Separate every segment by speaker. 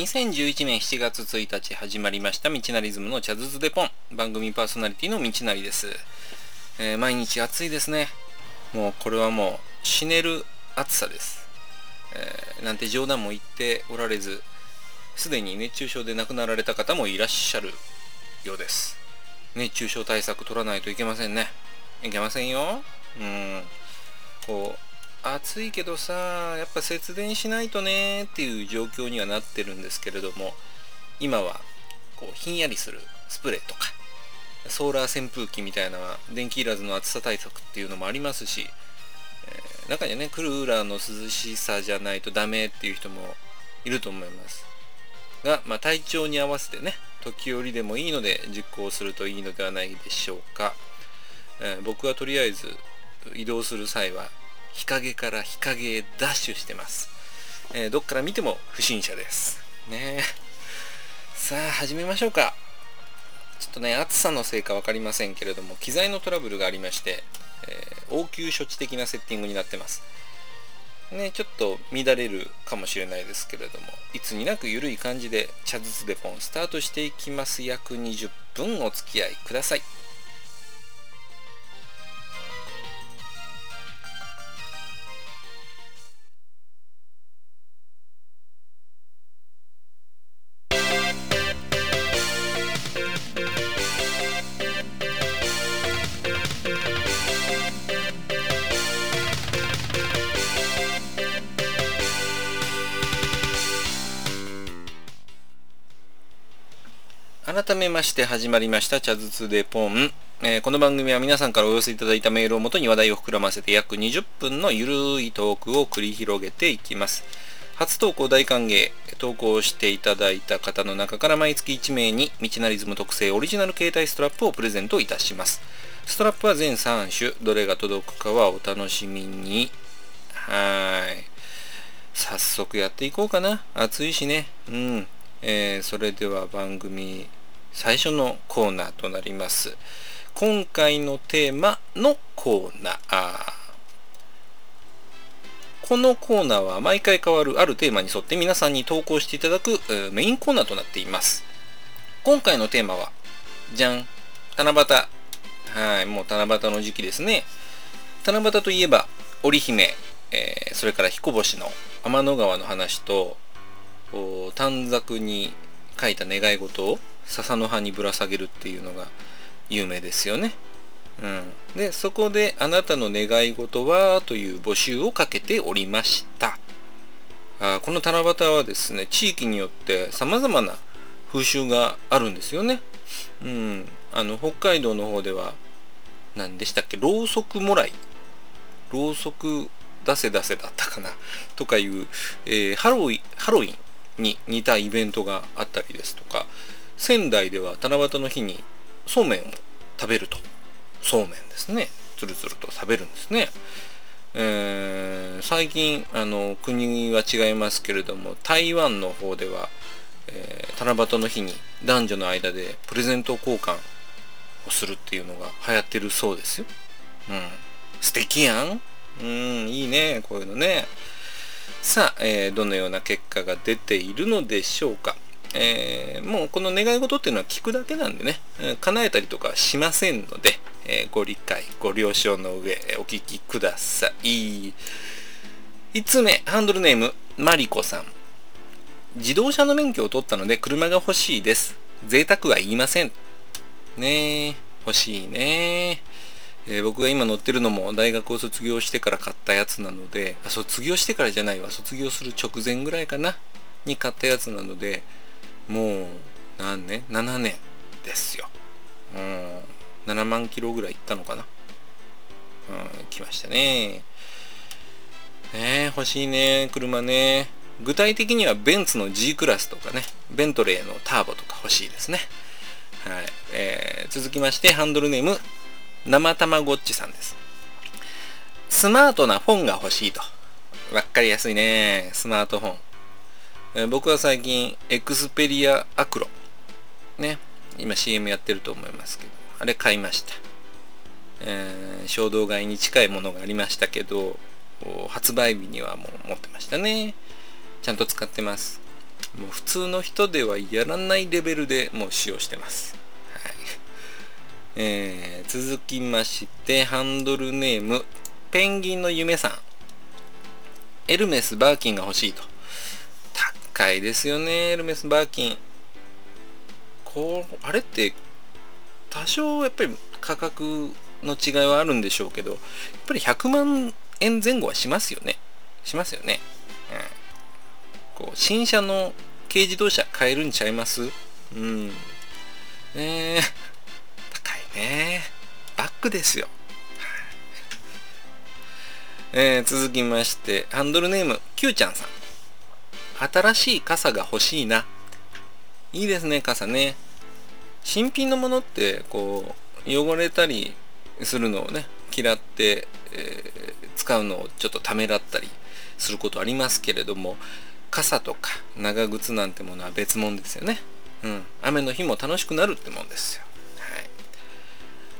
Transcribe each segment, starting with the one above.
Speaker 1: 2011年7月1日始まりました道なリズムのチャズズデポン。番組パーソナリティの道なりです、えー、毎日暑いですね。もうこれはもう死ねる暑さです、えー、なんて冗談も言っておられずすでに熱中症で亡くなられた方もいらっしゃるようです。熱中症対策取らないといけませんね。いけませんよ。うん。こ暑いけどさやっぱ節電しないとねっていう状況にはなってるんですけれども今はこうひんやりするスプレーとかソーラー扇風機みたいな電気いらずの暑さ対策っていうのもありますし、えー、中にはねクーラーの涼しさじゃないとダメっていう人もいると思います。が、まあ、体調に合わせてね時折でもいいので実行するといいのではないでしょうか、えー、僕はとりあえず移動する際は日陰から日陰へダッシュしてます。えー、どっから見ても不審者です。ねさあ、始めましょうか。ちょっとね、暑さのせいか分かりませんけれども、機材のトラブルがありまして、えー、応急処置的なセッティングになってます。ね、ちょっと乱れるかもしれないですけれども、いつになく緩い感じで、茶筒でポンスタートしていきます。約20分お付き合いください。改めまして始まりました茶筒でポン、えー、この番組は皆さんからお寄せいただいたメールをもとに話題を膨らませて約20分のゆるいトークを繰り広げていきます。初投稿大歓迎投稿していただいた方の中から毎月1名に道なリズム特製オリジナル携帯ストラップをプレゼントいたします。ストラップは全3種どれが届くかはお楽しみに。はい。早速やっていこうかな。暑いしね。うん。えー、それでは番組最初のコーナーとなります。今回のテーマのコーナー。このコーナーは毎回変わるあるテーマに沿って皆さんに投稿していただくメインコーナーとなっています。今回のテーマは、じゃん、七夕。はい、もう七夕の時期ですね。七夕といえば、織姫、えー、それから彦星の天の川の話と、短冊に書いた願い事を笹の葉にぶら下げるっていうのが有名ですよね。うん、でそこで「あなたの願い事は?」という募集をかけておりました。あこの七夕はですね地域によってさまざまな風習があるんですよね、うん、あの北海道の方では何でしたっけ？ろうそくもらい。ろうそく出せ出せだったかな？とかいう、えー、ハロウィハロウィンに似たイベントがあったりですとか仙台では七夕の日にそうめんを食べると。そうめんですね。つるつると食べるんですね、えー、最近あの国は違いますけれども台湾の方では、えー、七夕の日に男女の間でプレゼント交換をするっていうのが流行ってるそうですよ、うん、素敵やん。うんいいねこういうのね。さあ、えー、どのような結果が出ているのでしょうか。えー、もうこの願い事っていうのは聞くだけなんでね、叶えたりとかしませんので、えー、ご理解、ご了承の上、お聞きください。5つ目、ハンドルネーム、マリコさん。自動車の免許を取ったので車が欲しいです。贅沢は言いません。ねえ、欲しいねえー、僕が今乗ってるのも大学を卒業してから買ったやつなので、あ卒業してからじゃないわ、卒業する直前ぐらいかな、に買ったやつなので、もう何年 ?7 年ですよ。うん、7万キロぐらい行ったのかな？うん、来ましたね。ね欲しいね、車ね。具体的にはベンツの G クラスとかね、ベントレーのターボとか欲しいですね。はい。えー、続きまして、ハンドルネーム、生たまごっちさんです。スマートな本が欲しいと。わかりやすいね。スマートフォン。えー、僕は最近エクスペリアアクロ。ね。今 CM やってると思いますけど。あれ買いました、えー、衝動買いに近いものがありましたけど発売日にはもう持ってましたね。ちゃんと使ってます。もう普通の人ではやらないレベルでもう使用してます。はい。えー、続きまして、ハンドルネーム、ペンギンの夢さん。エルメス・バーキンが欲しいと。高いですよね、エルメス・バーキン。こう、あれって、多少やっぱり価格の違いはあるんでしょうけど、やっぱり100万円前後はしますよね。しますよね。うん。こう、新車の軽自動車買えるんちゃいます？うん。ねえ、高いね。バックですよ。えー、続きまして、ハンドルネーム、Q ちゃんさん。新しい傘が欲しいな。いいですね、傘ね。新品のものって、こう、汚れたりするのをね、嫌って、えー、使うのをちょっとためらったりすることありますけれども、傘とか長靴なんてものは別物ですよね。うん。雨の日も楽しくなるってもんですよ。はい。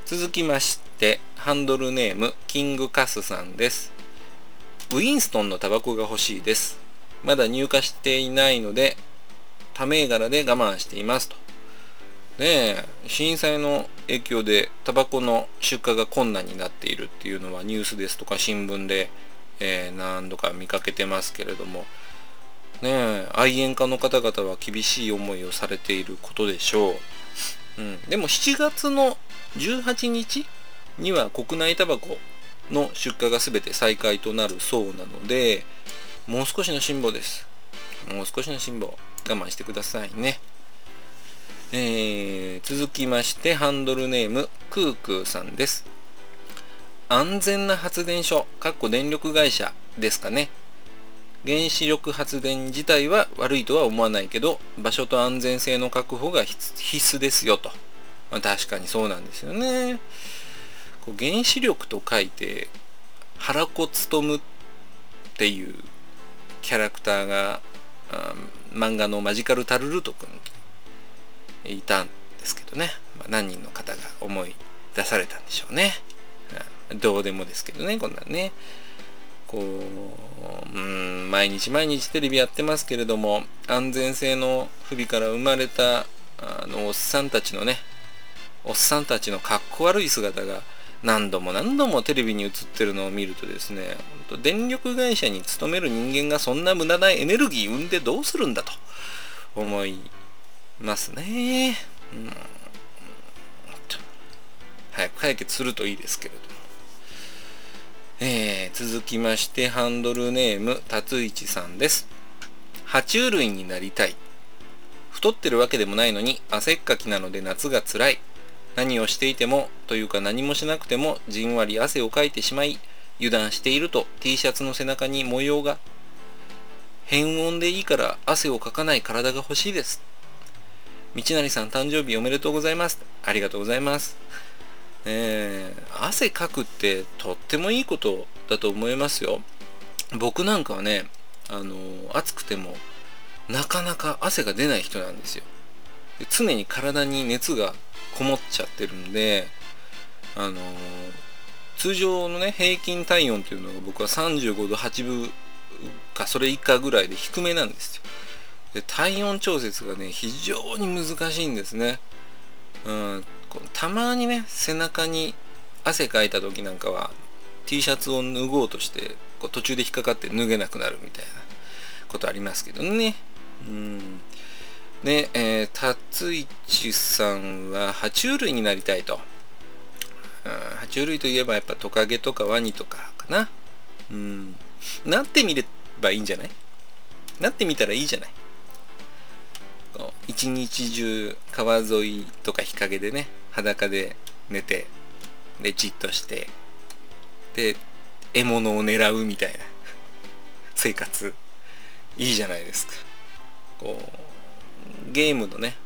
Speaker 1: 続きまして、ハンドルネーム、キングカスさんです。ウィンストンのタバコが欲しいです。まだ入荷していないので、他銘柄で我慢していますと。ねえ、震災の影響でタバコの出荷が困難になっているっていうのはニュースですとか新聞で、えー、何度か見かけてますけれども、ねえ、愛煙家の方々は厳しい思いをされていることでしょう。うん、でも7月の18日には国内タバコの出荷が全て再開となるそうなので、もう少しの辛抱です。もう少しの辛抱。我慢してくださいね。えー、続きまして、ハンドルネーム、クークーさんです。安全な発電所、かっこ電力会社ですかね。原子力発電自体は悪いとは思わないけど、場所と安全性の確保が必須ですよと。まあ、確かにそうなんですよね。こう原子力と書いて原子勉っていうキャラクターが漫画のマジカルタルルト君いたんですけどね、まあ、何人の方が思い出されたんでしょうね、うん、どうでもですけどねこんなんね。こううん毎日毎日テレビやってますけれども安全性の不備から生まれたあのおっさんたちのねおっさんたちのかっこ悪い姿が何度も何度もテレビに映ってるのを見るとですね、電力会社に勤める人間がそんな無駄なエネルギー生んでどうするんだと思いますね。うん、早く解決するといいですけれども。えー、続きましてハンドルネームたついちさんです。爬虫類になりたい。太ってるわけでもないのに汗っかきなので夏が辛い。何をしていてもというか何もしなくてもじんわり汗をかいてしまい油断していると T シャツの背中に模様が変温でいいから汗をかかない体が欲しいです。道成さん誕生日おめでとうございます。ありがとうございます。えー、汗かくってとってもいいことだと思いますよ。僕なんかはねあの暑くてもなかなか汗が出ない人なんですよ。常に体に熱がこもっちゃってるんであのー、通常のね平均体温っていうのが僕は35度8分かそれ以下ぐらいで低めなんですよ。で体温調節がね非常に難しいんですね、うん、たまにね背中に汗かいた時なんかは T シャツを脱ごうとしてこう途中で引っかかって脱げなくなるみたいなことありますけどね。うん。で、えー、タツイチさんは爬虫類になりたいと。爬虫類といえばやっぱトカゲとかワニとかかな。うん。なってみればいいんじゃない？なってみたらいいじゃない？一日中川沿いとか日陰でね、裸で寝て、で、じっとして、で、獲物を狙うみたいな生活、いいじゃないですか。こう、ゲームのね、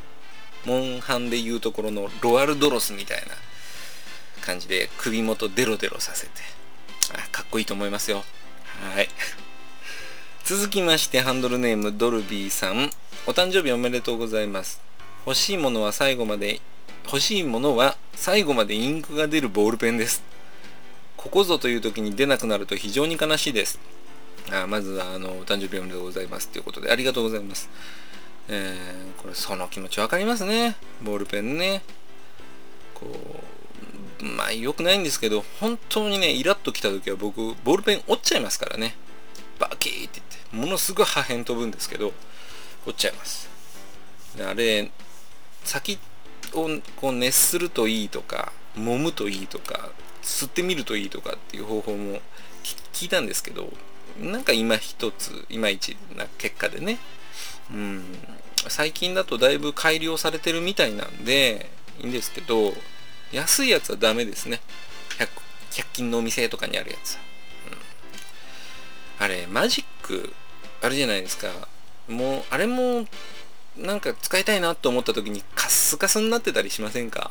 Speaker 1: モンハンでいうところのロアルドロスみたいな感じで首元デロデロさせて、あかっこいいと思いますよ。はい。続きましてハンドルネームドルビーさん。お誕生日おめでとうございます。欲しいものは最後まで、欲しいものは最後までインクが出るボールペンです。ここぞという時に出なくなると非常に悲しいです。あまずはあのお誕生日おめでとうございますということでありがとうございます。えー、これその気持ち分かりますね。ボールペンね。こうまあ良くないんですけど本当にねイラッときた時は僕ボールペン折っちゃいますからね。バキーって言ってものすごい破片飛ぶんですけど折っちゃいます。であれ先をこう熱するといいとか揉むといいとか吸ってみるといいとかっていう方法も聞いたんですけどなんか今一ついまいちな結果でねうん。最近だとだいぶ改良されてるみたいなんでいいんですけど安いやつはダメですね。100, 100均のお店とかにあるやつ、うん、あれマジックあるじゃないですか。もうあれもなんか使いたいなと思った時にカスカスになってたりしませんか？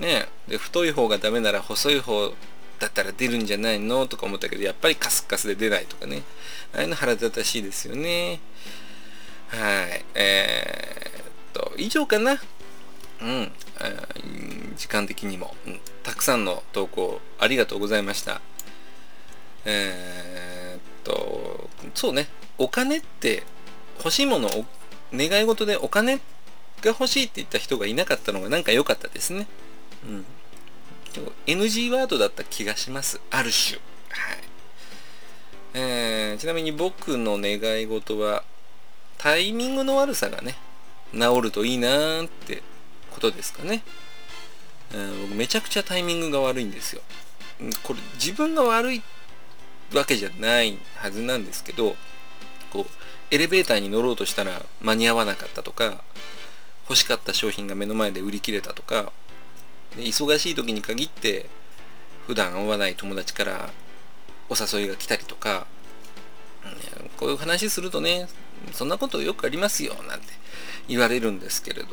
Speaker 1: ね。で太い方がダメなら細い方だったら出るんじゃないの？とか思ったけどやっぱりカスカスで出ないとかね。ああいうの腹立たしいですよね。はいえー、っと以上かな？うん時間的にも、うん、たくさんの投稿ありがとうございましたえー、っとそうねお金って欲しいものを願い事でお金が欲しいって言った人がいなかったのがなんか良かったですね。うん。NG ワードだった気がします。ある種。はい。えー、ちなみに僕の願い事は、タイミングの悪さがね、治るといいなーってことですかね。えー、僕めちゃくちゃタイミングが悪いんですよ。これ自分が悪いわけじゃないはずなんですけど、こう、エレベーターに乗ろうとしたら間に合わなかったとか欲しかった商品が目の前で売り切れたとか忙しい時に限って普段会わない友達からお誘いが来たりとかこういう話するとねそんなことよくありますよなんて言われるんですけれど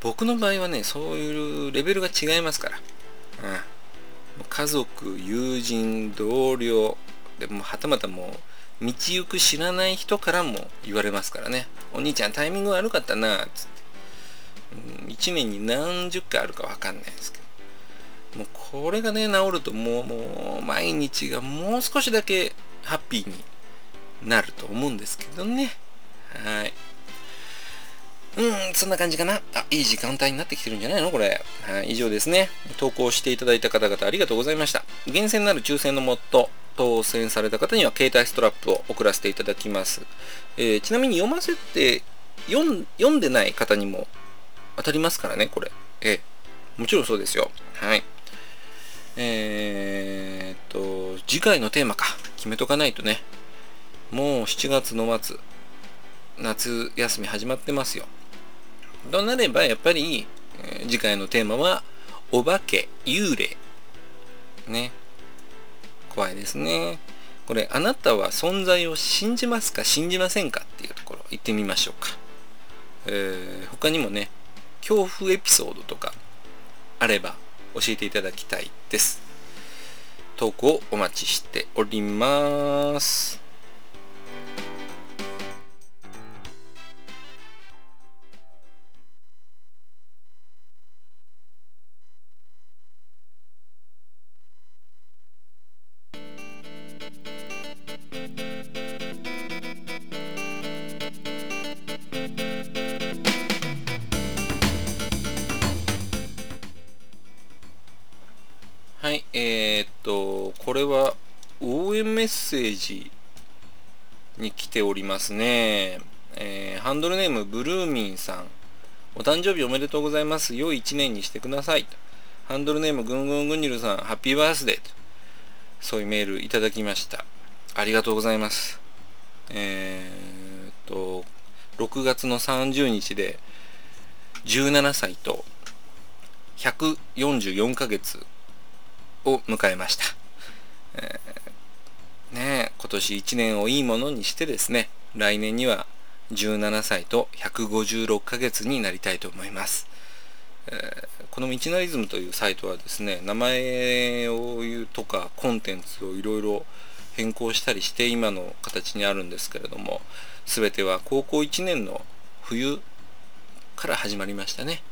Speaker 1: 僕の場合はねそういうレベルが違いますから、うん、家族友人同僚でもはたまたもう道行く知らない人からも言われますからね。お兄ちゃんタイミング悪かったなつって、うん、1年に何十回あるか分かんないですけど。もうこれがね治るともうもう毎日がもう少しだけハッピーになると思うんですけどねはいうん、そんな感じかな。あ、いい時間帯になってきてるんじゃないの？これ。はい、以上ですね。投稿していただいた方々ありがとうございました。厳選なる抽選のもと、当選された方には携帯ストラップを送らせていただきます。えー、ちなみに読ませて読んでない方にも当たりますからね、これ。えー、もちろんそうですよ。はい。えー、っと、次回のテーマか。決めとかないとね。もう7月の末、夏休み始まってますよ。となれば、やっぱり、え、次回のテーマは、お化け、幽霊。ね。怖いですね。これ、あなたは存在を信じますか信じませんかっていうところ、行ってみましょうか。えー、他にもね、恐怖エピソードとかあれば教えていただきたいです。投稿お待ちしております。応援メッセージに来ておりますね。えー、ハンドルネームブルーミンさん。お誕生日おめでとうございます。良い一年にしてください。ハンドルネームぐんぐんぐんにるさん、ハッピーバースデーと。そういうメールいただきました。ありがとうございます。えー、っと、6月の30日で17歳と144ヶ月を迎えました。えー、ね今年1年をいいものにしてですね、来年には17歳と156ヶ月になりたいと思います。えー、この道なリズムというサイトはですね、名前を言うとかコンテンツをいろいろ変更したりして今の形にあるんですけれども、全ては高校1年の冬から始まりましたね。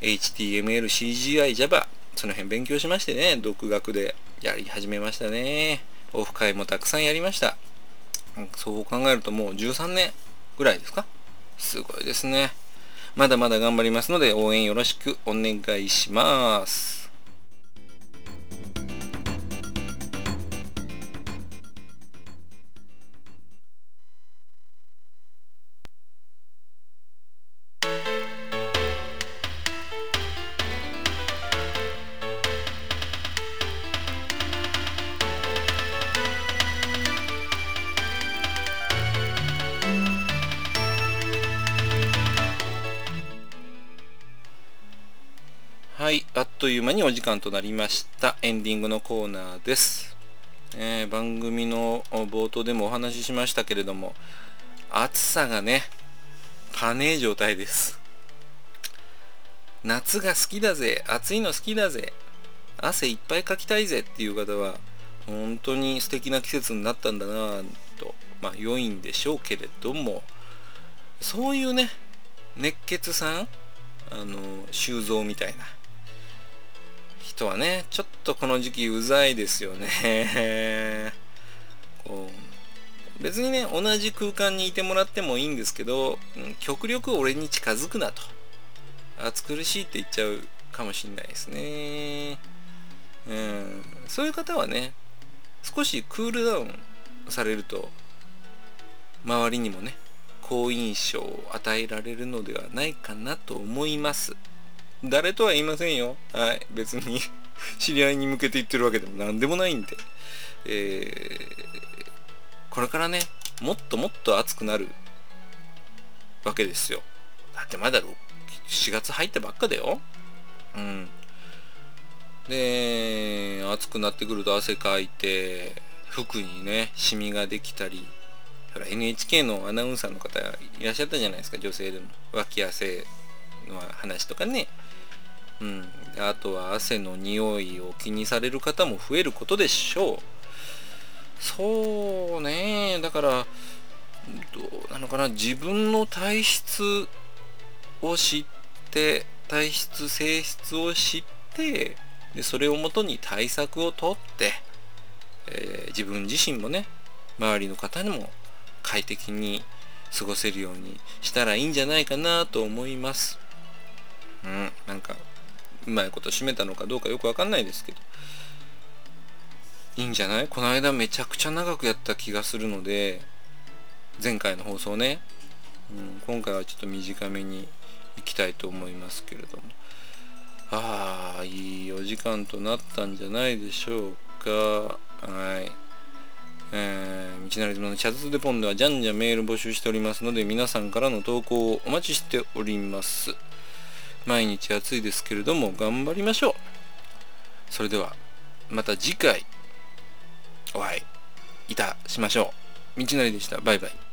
Speaker 1: HTML、CGI、Java、その辺勉強しましてね、独学でやり始めましたね。オフ会もたくさんやりました。そう考えるともう13年ぐらいですか？すごいですね。まだまだ頑張りますので応援よろしくお願いします。あっという間にお時間となりました。エンディングのコーナーです。えー、番組の冒頭でもお話ししましたけれども、暑さがね、パネー状態です。夏が好きだぜ、暑いの好きだぜ、汗いっぱいかきたいぜっていう方は、本当に素敵な季節になったんだなと、まあ良いんでしょうけれども、そういうね、熱血さん、あの、修造みたいな、人はね、ちょっとこの時期うざいですよね。こう別にね、同じ空間にいてもらってもいいんですけど、極力俺に近づくなと。暑苦しいって言っちゃうかもしんないですね。うん、そういう方はね、少しクールダウンされると、周りにもね、好印象を与えられるのではないかなと思います。誰とは言いませんよ。はい。別に 知り合いに向けて言ってるわけでも何でもないんで。えー、これからね、もっともっと暑くなるわけですよ。だってまだ4月入ったばっかだよ。うん。で、暑くなってくると汗かいて、服にね、シミができたり、ほら NHK のアナウンサーの方いらっしゃったじゃないですか、女性でも。脇汗の話とかね。うん、あとは汗の匂いを気にされる方も増えることでしょう。そうね。だからどうなのかな。自分の体質を知って体質性質を知ってでそれをもとに対策をとって、えー、自分自身もね周りの方にも快適に過ごせるようにしたらいいんじゃないかなと思います。うん。なんかうまいこと締めたのかどうかよくわかんないですけど。いいんじゃない？この間めちゃくちゃ長くやった気がするので前回の放送ね、うん、今回はちょっと短めにいきたいと思いますけれども。ああいいお時間となったんじゃないでしょうか。はい。えー、道なり島のチャットデポンではじゃんじゃメール募集しておりますので皆さんからの投稿をお待ちしております。毎日暑いですけれども頑張りましょう。それではまた次回お会いいたしましょう。道なりでした。バイバイ。